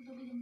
Itu bikin.